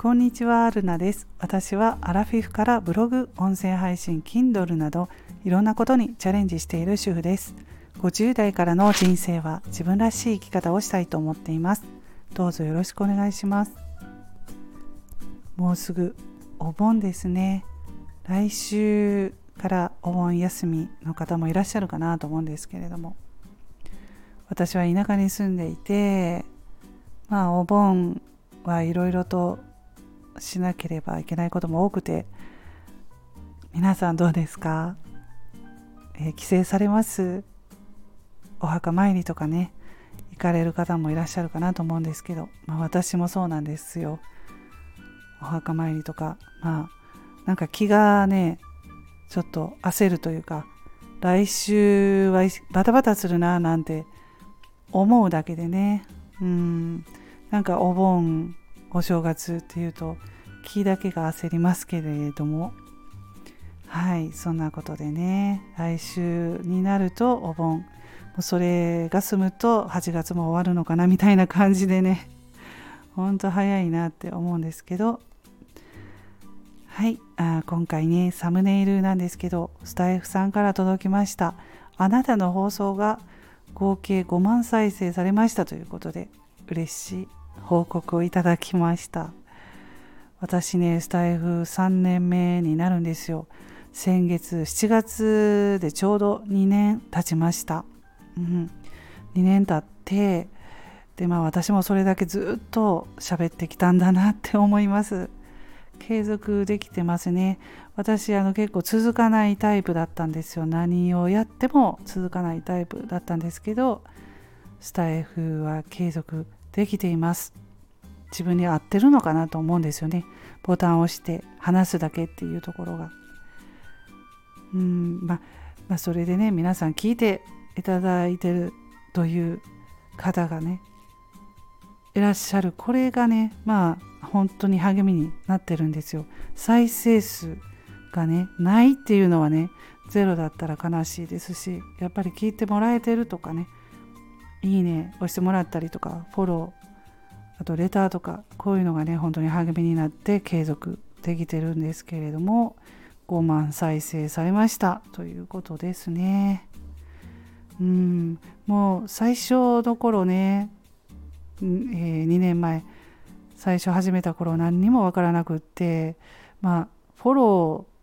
こんにちは、ルナです。私はアラフィフからブログ、音声配信、Kindle などいろんなことにチャレンジしている主婦です。50代からの人生は自分らしい生き方をしたいと思っています。どうぞよろしくお願いします。もうすぐお盆ですね。来週からお盆休みの方もいらっしゃるかなと思うんですけれども私は田舎に住んでいてまあお盆はいろいろとしなければいけないことも多くて皆さんどうですか、えー、帰省されます？お墓参りとかね行かれる方もいらっしゃるかなと思うんですけど、まあ、私もそうなんですよ。お墓参りとかまあなんか気がねちょっと焦るというか来週はバタバタするななんて思うだけでね。うん。なんかお盆お正月っていうと気だけが焦りますけれども。はいそんなことでね来週になるとお盆。もうそれが済むと8月も終わるのかなみたいな感じでねほんと早いなって思うんですけど。はいあ今回ねサムネイルなんですけどスタイフさんから届きました。あなたの放送が合計5万再生されましたということで嬉しい。報告をいただきました。私ねスタイフ3年目になるんですよ。先月7月でちょうど2年経ちました、うん、2年経ってでまあ私もそれだけずっと喋ってきたんだなって思います。継続できてますね。私あの結構続かないタイプだったんですよ。何をやっても続かないタイプだったんですけどスタイフは継続できています。自分に合ってるのかなと思うんですよね。ボタンを押して話すだけっていうところが。うんま、まあ、それでね皆さん聞いていただいてるという方がねいらっしゃる。これがねまあ本当に励みになってるんですよ。再生数がねないっていうのはねゼロだったら悲しいですしやっぱり聞いてもらえてるとかねいいね押してもらったりとかフォローあとレターとかこういうのがね本当に励みになって継続できてるんですけれども5万再生されました。ということですね。うん。もう最初の頃ね、えー、2年前最初始めた頃何にも分からなくってまあフォロー、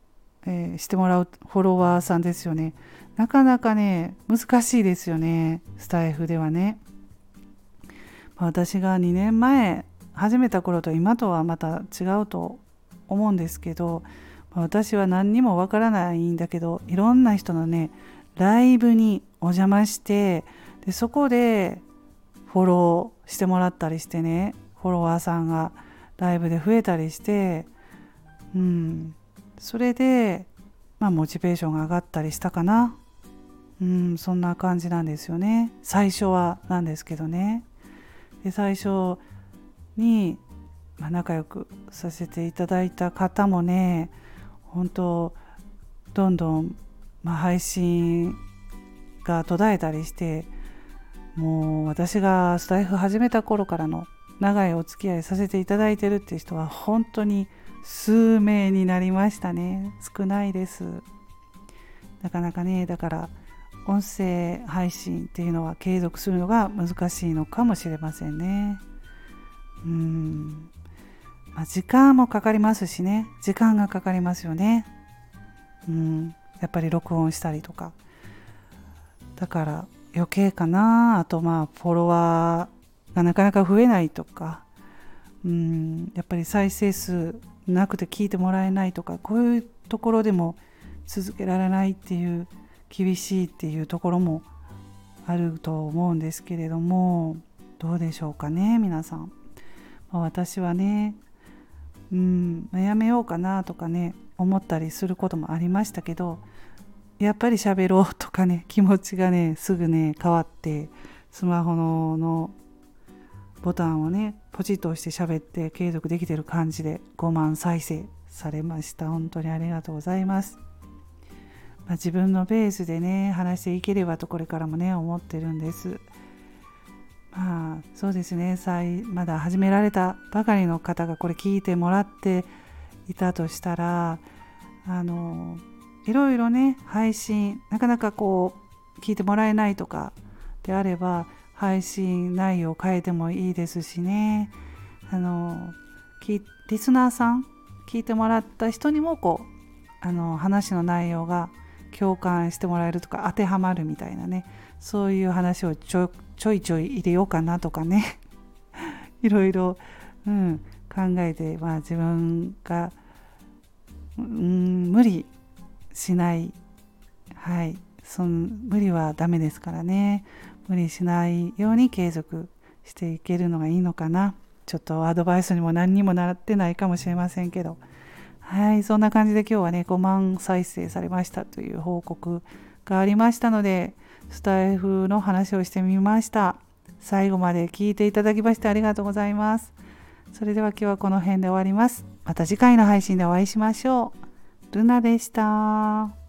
えー、してもらうフォロワーさんですよね。なかなかね難しいですよねスタイフではね。私が2年前始めた頃と今とはまた違うと思うんですけど私は何にもわからないんだけどいろんな人のねライブにお邪魔してでそこでフォローしてもらったりしてねフォロワーさんがライブで増えたりしてうん。それでまあモチベーションが上がったりしたかな。うんそんな感じなんですよね。最初はなんですけどね。で最初に、まあ、仲良くさせていただいた方もね本当どんどん、まあ、配信が途絶えたりしてもう私がスタイフ始めた頃からの長いお付き合いさせていただいてるって人は本当に数名になりましたね。少ないです。なかなかねだから音声配信っていうのは継続するのが難しいのかもしれませんね。うん、まあ、時間もかかりますしね。時間がかかりますよね。うん、やっぱり録音したりとか。だから余計かな。あとまあフォロワーがなかなか増えないとか。うんやっぱり再生数なくて聞いてもらえないとかこういうところでも続けられないっていう厳しいっていうところもあると思うんですけれどもどうでしょうかね皆さん、まあ、私はねうんやめようかなとかね思ったりすることもありましたけどやっぱり喋ろうとかね気持ちがねすぐね変わってスマホののボタンをねポチッと押して喋って継続できてる感じで5万再生されました。本当にありがとうございます。まあ、自分のベースでね話していければとこれからもね思ってるんです、まあそうですね。まだ始められたばかりの方がこれ聞いてもらっていたとしたらあのいろいろね配信なかなかこう聞いてもらえないとかであれば配信内容を変えてもいいですしね。あのリスナーさん聞いてもらった人にもこうあの話の内容が共感してもらえるとか当てはまるみたいなね。そういう話をちょいちょい入れようかなとかね。いろいろ、うん、考えて、まあ、自分が、うん、無理しない。はい。その無理はダメですからね。無理しないように継続していけるのがいいのかな。ちょっとアドバイスにも何にもなってないかもしれませんけど。はいそんな感じで今日はね5万再生されましたという報告がありましたのでスタイフの話をしてみました。最後まで聞いていただきましてありがとうございます。それでは今日はこの辺で終わります。また次回の配信でお会いしましょう。ルナでした。